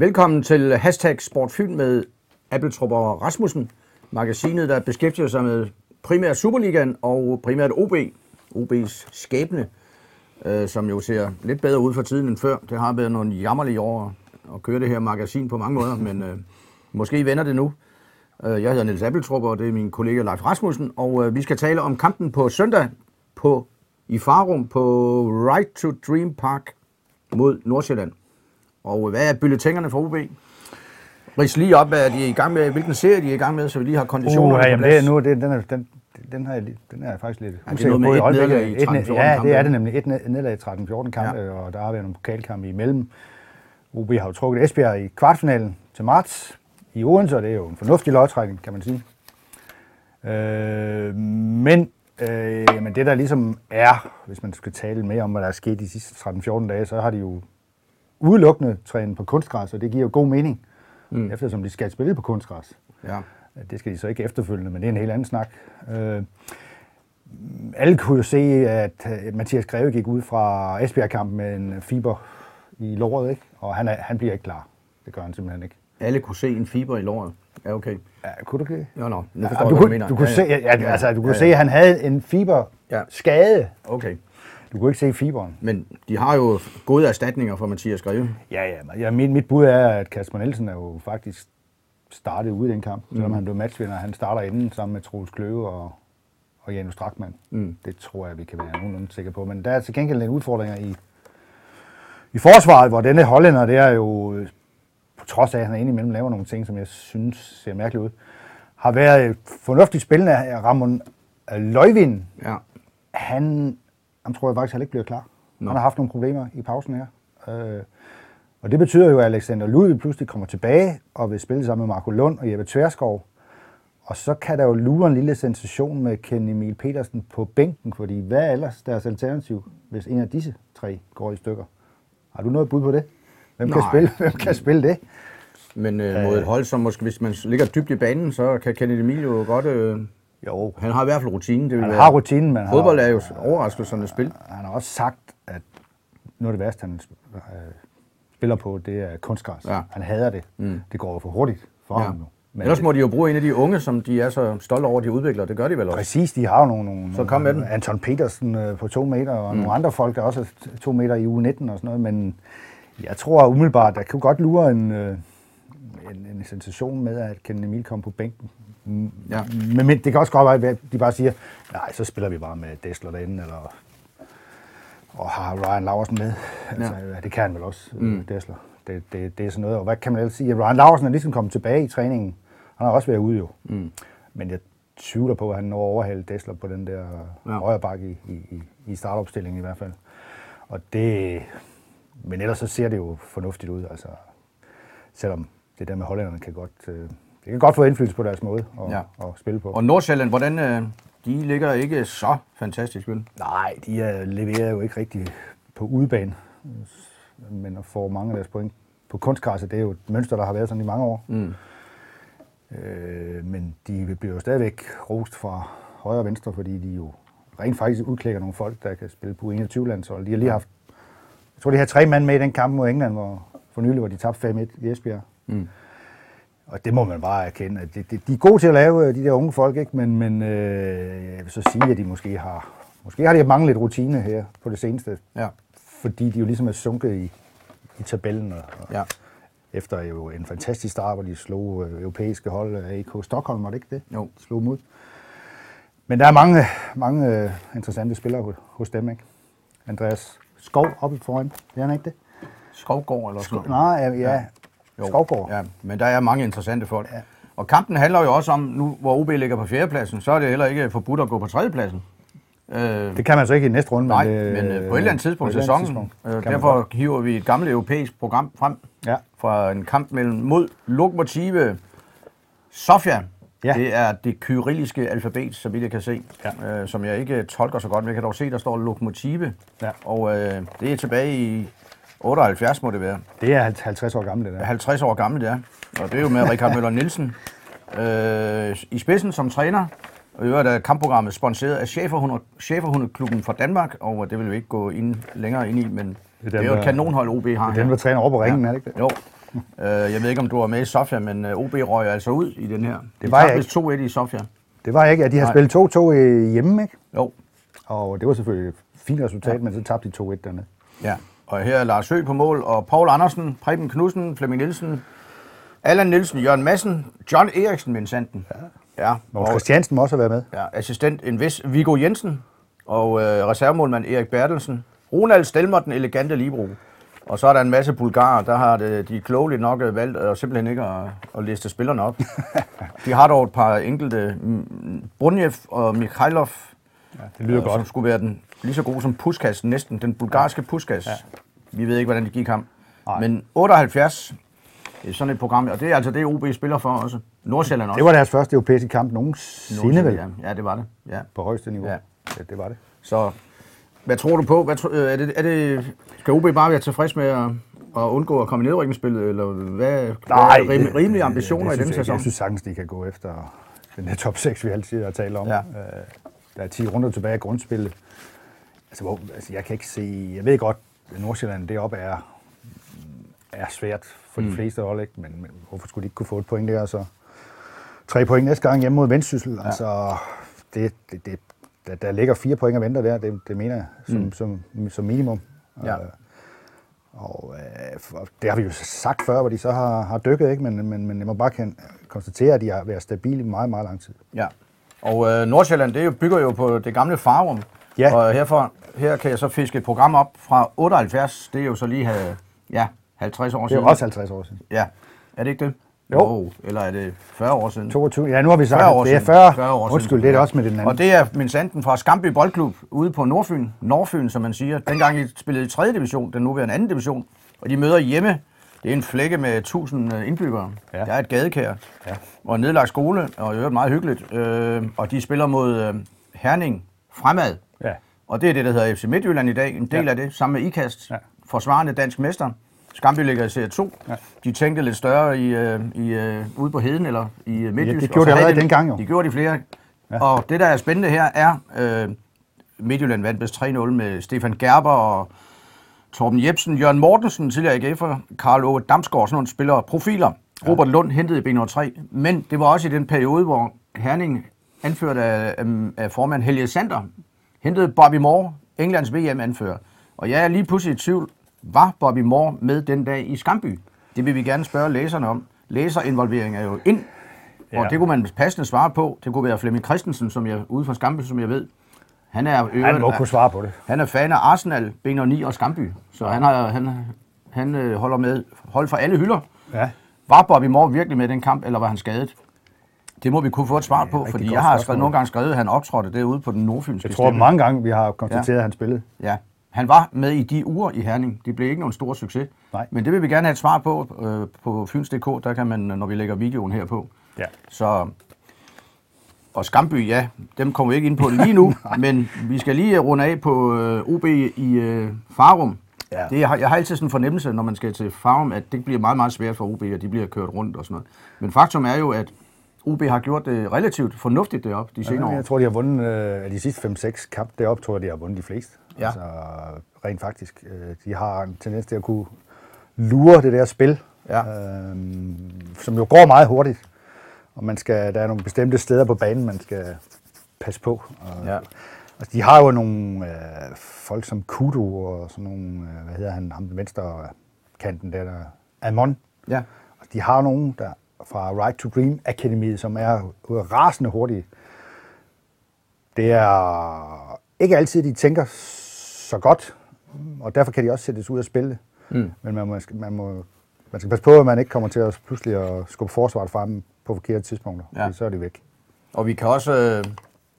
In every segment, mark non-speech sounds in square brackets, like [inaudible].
Velkommen til Hashtag Sportfilm med Appeltrup og Rasmussen, magasinet, der beskæftiger sig med primært Superligaen og primært OB, OB's skæbne, øh, som jo ser lidt bedre ud for tiden end før. Det har været nogle jammerlige år at køre det her magasin på mange måder, men øh, måske vender det nu. Øh, jeg hedder Niels Appeltrup, og det er min kollega Leif Rasmussen, og øh, vi skal tale om kampen på søndag på, i Farum på Right to Dream Park mod Nordsjælland. Og hvad er bulletengerne for OB? Rids lige op, hvad de er i gang med, hvilken serie de er i gang med, så vi lige har konditioner Uh, jamen, det er nu, det, den, er, den, den, har jeg, den er jeg faktisk lidt er usikker noget med på et nederlag i Et ned- 13-14 Ja, det er det nemlig. Et ned- nederlag i 13-14 kampe, Ja. ja. og der har været nogle pokalkampe imellem. OB har jo trukket Esbjerg i kvartfinalen til marts i Odense, og det er jo en fornuftig lodtrækning, kan man sige. Øh, men øh, jamen det der ligesom er, hvis man skal tale mere om, hvad der er sket de sidste 13-14 dage, så har de jo udelukkende trænet på kunstgræs, og det giver jo god mening, mm. eftersom de skal spille på kunstgræs. Ja. Det skal de så ikke efterfølgende, men det er en helt anden snak. Øh, alle kunne jo se, at øh, Mathias Greve gik ud fra Esbjerg-kampen med en fiber i låret, ikke? og han, er, han bliver ikke klar. Det gør han simpelthen ikke. Alle kunne se en fiber i låret. Ja, okay. Ja, kunne du ikke? Jo, nå. Nu Ja, forstår du, jeg, kunne, mener. du kunne, Ja, se, ja. altså, du kunne Ja, se, at han havde en fiber Ja. skade. Okay. Du kunne ikke se fiberen. Men de har jo gode erstatninger for Mathias Greve. Ja, ja. ja mit, mit bud er, at Kasper Nielsen er jo faktisk startet ude i den kamp, selvom han blev matchvinder. Han starter inden sammen med Troels Kløve og, og Janus Strakman. Mm. Det tror jeg, vi kan være nogenlunde sikre på. Men der er til gengæld en udfordringer i, i forsvaret, hvor denne hollænder, det er jo, på trods af, at han er indimellem laver nogle ting, som jeg synes ser mærkeligt ud, har været et fornuftigt spillende af Ramon Løjvind. Ja. Han, han tror jeg faktisk heller ikke bliver klar. Nå. Han har haft nogle problemer i pausen her. Øh, og det betyder jo, at Alexander Ludvig pludselig kommer tilbage og vil spille sammen med Marco Lund og Jeppe Tverskov. Og så kan der jo lure en lille sensation med Ken Emil Petersen på bænken, fordi hvad er ellers deres alternativ, hvis en af disse tre går i stykker? Har du noget bud på det? Hvem kan, spille, hvem kan spille det? Men øh, mod et hold, som måske, hvis man ligger dybt i banen, så kan Kenneth Emil jo godt... Øh, Jo, han har i hvert fald rutine. Det vil han være- har rutinen, men Fodbold er jo overraskelsernes spil. han har også sagt, at noget af det værste, han øh, spiller på, det er kunstgræs. Ja. Han hader det. Mm. Det går jo for hurtigt for Ja. ham nu. Men Ellers må de jo bruge en af de unge, som de er så stolte over, de udvikler. Det gør de vel også. Præcis, de har jo nogle, nogle Så kom med den. Anton Petersen øh, på to meter, og mm. nogle andre folk, der også er to meter i uge 19 og sådan noget, men jeg tror umiddelbart, der kunne godt lure en, øh, en, en sensation med, at Ken Emil kom på bænken. Ja. Men, men det kan også godt være, at de bare siger, nej, så spiller vi bare med Dessler derinde, eller og har Ryan Laversen med. Altså, ja. Det kan han vel også, mm. Dessler. Det, det, det er sådan noget. Og hvad kan man ellers sige? Ryan Laversen er ligesom kommet tilbage i træningen. Han har også været ude jo. Mm. Men jeg tvivler på, at han når overhale Dessler på den der ja. højre bakke i, i, i startopstillingen i hvert fald. Og det... Men ellers så ser det jo fornuftigt ud, altså. Selvom det der med hollænderne kan godt... Øh, det kan godt få indflydelse på deres måde at, Ja. at spille på. Og Nordsjælland, hvordan... Øh, de ligger ikke så fantastisk, vel? Nej, de er, leverer jo ikke rigtig på udebane, men at få mange af deres point på kunstgræsset, det er jo et mønster, der har været sådan i mange år. Mm. Øh, men de bliver jo stadigvæk rost fra højre og venstre, fordi de jo rent faktisk udklækker nogle folk, der kan spille på 21 landshold. De har lige haft, jeg tror, de har tre mand med i den kamp mod England, hvor, for nylig, hvor de tabte 5-1 i Esbjerg. Mm. Og det må man bare erkende, at det, det, de er gode til at lave øh, de der unge folk, ikke? men, men øh, jeg vil så sige, at de måske har, måske har de manglet lidt rutine her på det seneste, Ja. fordi de jo ligesom er sunket i, i tabellen, og, og Ja. efter jo en fantastisk start, hvor de slog øh, europæiske hold, øh, AK Stockholm, var det ikke det? Jo. De slog ud. Men der er mange, mange øh, interessante spillere hos, hos dem, ikke? Andreas Skov oppe foran, det er han ikke det? Skovgård eller sådan noget. Nej, ja, ja. Jo. Ja, men der er mange interessante folk. Ja. Og kampen handler jo også om, nu hvor OB ligger på fjerdepladsen, så er det heller ikke forbudt at gå på tredjepladsen. Øh, Det kan man så ikke i næste runde. nej, det, men øh, på et eller andet tidspunkt i sæsonen. tidspunkt Øh, derfor hiver vi et gammelt europæisk program frem Ja. fra en kamp mellem mod Lokomotive Sofia. Ja. Det er det kyrilliske alfabet, så vidt jeg kan se, Ja. øh, som jeg ikke tolker så godt, men jeg kan dog se, der står Lokomotive. Ja. Og øh, det er tilbage i 78, må det være. Det er 50 år gammelt, det der. 50 år gammel, det er. Og det er jo med Richard Møller Nielsen øh, i spidsen som træner. Og i øvrigt er kampprogrammet sponsoreret af Schæferhunde, Schæferhundeklubben fra Danmark, og det vil vi ikke gå ind, længere ind i, men det er, dem, det er jo et kanonhold, OB har Det er dem, der træner over på ringen, er det ikke det? Jo, Øh, jeg ved ikke, om du var med i Sofia, men øh, OB røg altså ud i den her. Det var jeg ikke. 2-1 i Sofia. Det var jeg ikke. Ja, de har Nej. spillet 2-2 i- hjemme, ikke? Jo, Og det var selvfølgelig et fint resultat, ja. men så tabte de 2-1 dernede. ja. Og her er Lars Høgh på mål, og Paul Andersen, Preben Knudsen, Flemming Nielsen, Allan Nielsen, Jørgen Madsen, John Eriksen, min sanden. Ja. ja. Og Christiansen må også have været med. Ja, assistent en vis Viggo Jensen og øh, reservemålmand Erik Bertelsen. Ronald Stelmer, den elegante Libro. Og så er der en masse bulgarer, der har det, de klogeligt nok øh, valgt at simpelthen ikke at, at liste spillerne op. [laughs] de har dog et par enkelte, Brunjev og Mikhailov, Ja, det lyder øh, som godt. skulle være den lige så god som Puskas, næsten den bulgarske Puskas. Ja. Vi ved ikke, hvordan det gik ham. Nej. Men 78, det er sådan et program, og det er altså det, OB spiller for også. Nordsjælland også. Det var deres første europæiske kamp nogensinde vel, Ja, det var det. Ja. på højeste niveau. Ja. Ja, det var det. Så hvad tror du på? Hvad tro, øh, er det, er det, skal OB bare være tilfreds med at, at undgå at komme i nedrykningsspillet, eller hvad, hvad er rim, rimelige ambitioner det, i det den synes jeg ikke. sæson? Jeg synes sagtens, de kan gå efter den her top 6, vi altid har talt om. Ja. Øh, Der er 10 runder tilbage i grundspillet. Altså, hvor, altså, jeg kan ikke se... Jeg ved godt, at Nordsjælland deroppe er, er svært for de fleste hold, ikke? Men, men hvorfor skulle de ikke kunne få et point der? Så tre point næste gang hjemme mod Vendsyssel. Ja. Altså, det, det, det, der, der ligger fire point og venter der, det, det mener jeg, som, mm. som, som minimum. Ja. Øh, og øh, det har vi jo sagt før, hvor de så har, har dykket, ikke? Men, men, men jeg må bare kan konstatere, at de har været stabile i meget, meget lang tid. Ja. Og øh, Nordsjælland, det er bygger jo på det gamle Farum. Ja. Og herfor, her kan jeg så fiske et program op fra 78. Det er jo så lige have, ja, 50 år Det er siden. jo også 50 år siden. Ja. Er det ikke det? Jo. Oh, eller er det 40 år siden? 22. Ja, nu har vi sagt, 40 år at det er siden. 40. 40 år Undskyld, siden. det er det også med den anden. Og det er min sanden fra Skamby Boldklub ude på Nordfyn. Nordfyn, som man siger. Dengang I spillede i 3. division, den nuværende 2. division. Og de møder hjemme. Det er en flække med 1000 indbyggere. Ja. Ja. Der er et gadekær. Ja. Og en nedlagt skole, og i øvrigt meget hyggeligt. Øh, og de spiller mod øh, Herning fremad. Ja. Og det er det, der hedder FC Midtjylland i dag. En del Ja. af det, sammen med IKAST. Ja. Forsvarende dansk mester. Skamby ligger i serie 2. Ja. De tænkte lidt større i, øh, i, øh, ude på Heden eller i øh, Midtjysk. det og gjorde de allerede dengang jo. De gjorde de flere. Ja. Ja. Og det, der er spændende her, er øh, Midtjylland vandt bedst 3-0 med Stefan Gerber og Torben Jebsen, Jørgen Mortensen, tidligere AGF'er, Karl Ove Damsgaard, sådan nogle spillere, profiler. Robert Lund hentede i B 3, men det var også i den periode, hvor Herning, anført af, af formand Helge Sander, hentede Bobby Moore, Englands VM-anfører. Og jeg er lige pludselig i tvivl, var Bobby Moore med den dag i Skamby? Det vil vi gerne spørge læserne om. Læserinvolvering er jo ind, og Ja. det kunne man passende svare på. Det kunne være Flemming Christensen, som jeg ude fra Skamby, som jeg ved. Han er, Han må kunne svare på det. han er fan af Arsenal, B9 og Skamby, så han, har, han, han øh, holder med hold for alle hylder. Ja. Var Bobby Moore virkelig med i den kamp, eller var han skadet? Det må vi kunne få et svar på, rigtig fordi jeg har skrevet, nogle gange skrevet, at han optrådte derude på den nordfynske Jeg tror stemme. mange gange, vi har konstateret, at han spillede. Ja, han var med i de uger i Herning. Det blev ikke nogen stor succes. Nej. Men det vil vi gerne have et svar på øh, på Fyns.dk. Der kan man, når vi lægger videoen her på. Ja. Så, og Skamby, ja, dem kommer vi ikke ind på lige nu, [laughs] men vi skal lige runde af på øh, OB i øh, Farum. Ja. Det, jeg, har, jeg har altid sådan en fornemmelse, når man skal til Farum, at det bliver meget, meget svært for OB, at de bliver kørt rundt og sådan noget. Men faktum er jo, at OB har gjort det relativt fornuftigt deroppe de senere år. Jeg tror, de har vundet øh, de sidste 5-6 kampe deroppe, tror jeg, de har vundet de fleste. Ja. Altså, rent faktisk. Øh, De har en tendens til at kunne lure det der spil, Ja. øh, som jo går meget hurtigt. Og man skal, der er nogle bestemte steder på banen, man skal passe på. Og, Ja. altså, de har jo nogle øh, folk som Kudo og sådan nogle, øh, hvad hedder han, ham den venstre kanten der, der Amon. Ja. Og de har nogen der fra Right to Dream Academy, som er rasende hurtige. Det er ikke altid, de tænker så godt, og derfor kan de også sættes ud af spillet. Mm. Men man, må, man, må, man skal passe på, at man ikke kommer til at pludselig at skubbe forsvaret frem på forkerte tidspunkter, ja. så er det væk. Og vi kan også... Øh,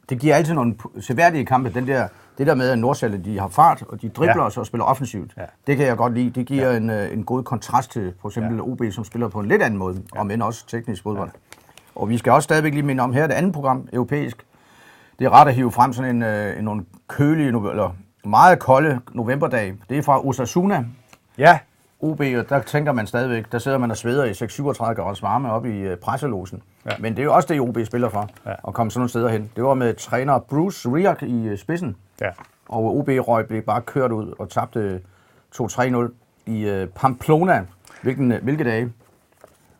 det giver altid nogle seværdige kampe, den der, det der med, at Nordsjælland, de har fart, og de dribler Ja. ja. og spiller offensivt. Ja. Det kan jeg godt lide. Det giver ja. en, øh, en god kontrast til for eksempel ja. OB, som spiller på en lidt anden måde, ja. om end også teknisk fodbold. Ja. Og vi skal også stadigvæk lige minde om her, det andet program, europæisk. Det er ret at hive frem sådan en, øh, en nogle kølige, eller meget kolde novemberdag. Det er fra Osasuna, Ja, OB, og der tænker man stadigvæk, der sidder man og sveder i 6-37 graders varme op i øh, presselosen. Ja. Men det er jo også det, OB spiller for, Ja. at komme sådan nogle steder hen. Det var med træner Bruce Riak i øh, spidsen, ja. og OB røg blev bare kørt ud og tabte 2-3-0 i øh, Pamplona. Hvilken, øh, hvilke dage?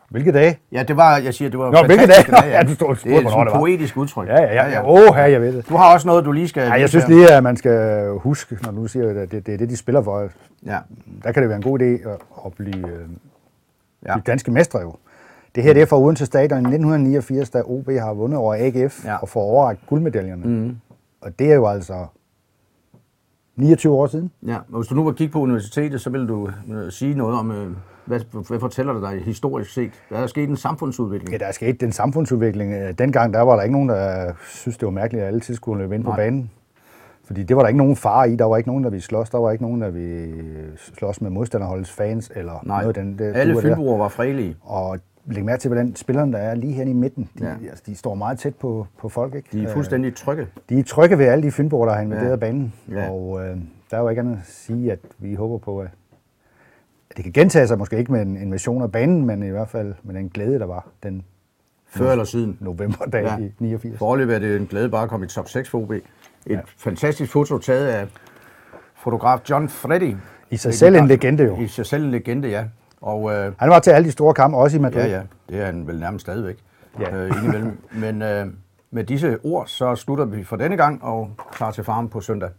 Hvilke dage? Ja, det var, jeg siger, det var Nå, hvilke dage? [laughs] Ja, du stod- det er det et poetisk udtryk. Ja, ja, ja. ja. Åh, her, jeg ved det. Du har også noget, du lige skal... Ja, jeg synes lige, at man skal huske, når du siger, at det, det er det, de spiller for. Ja, Der kan det være en god idé at, at blive, øh, ja. blive danske mestre jo. Det her det er fra Odense Stadion i 1989, da OB har vundet over AGF Ja. og får overragt guldmedaljerne. Mm. Og det er jo altså 29 år siden. ja. Og hvis du nu var kigge på universitetet, så vil du øh, sige noget om, øh, hvad, hvad fortæller det dig historisk set? Der er sket en samfundsudvikling. Ja, der er sket den samfundsudvikling. Øh, Dengang der var der ikke nogen, der synes, det var mærkeligt, at alle tid skulle løbe ind på banen. Fordi det var der ikke nogen far i. Der var ikke nogen, der ville slås. Der var ikke nogen, der ville slås med modstanderholdets fans. Eller Nej, noget af den, det, alle fynboer var fredelige. Og læg mærke til, hvordan spillerne, der er lige her i midten, de, Ja. altså, de står meget tæt på, på folk. Ikke? De er Øh, fuldstændig trygge. de er trygge ved alle de fynboer, der har invaderet Ja. banen. Ja. Og øh, der er jo ikke andet at sige, at vi håber på, at det kan gentage sig. Måske ikke med en invasion af banen, men i hvert fald med den glæde, der var den Før eller siden. novemberdag Ja. i 89. Foreløbig er det en glæde bare at komme i top 6 for OB. Et ja. fantastisk foto taget af fotograf John Freddy. I sig selv en legende jo. I sig selv en legende, ja. Og øh, Han var til alle de store kampe, også i Madrid. ja, ja, det er han vel nærmest stadigvæk. Ja. Øh, indimellem. Men øh, med disse ord, så slutter vi for denne gang og klar til farmen på søndag.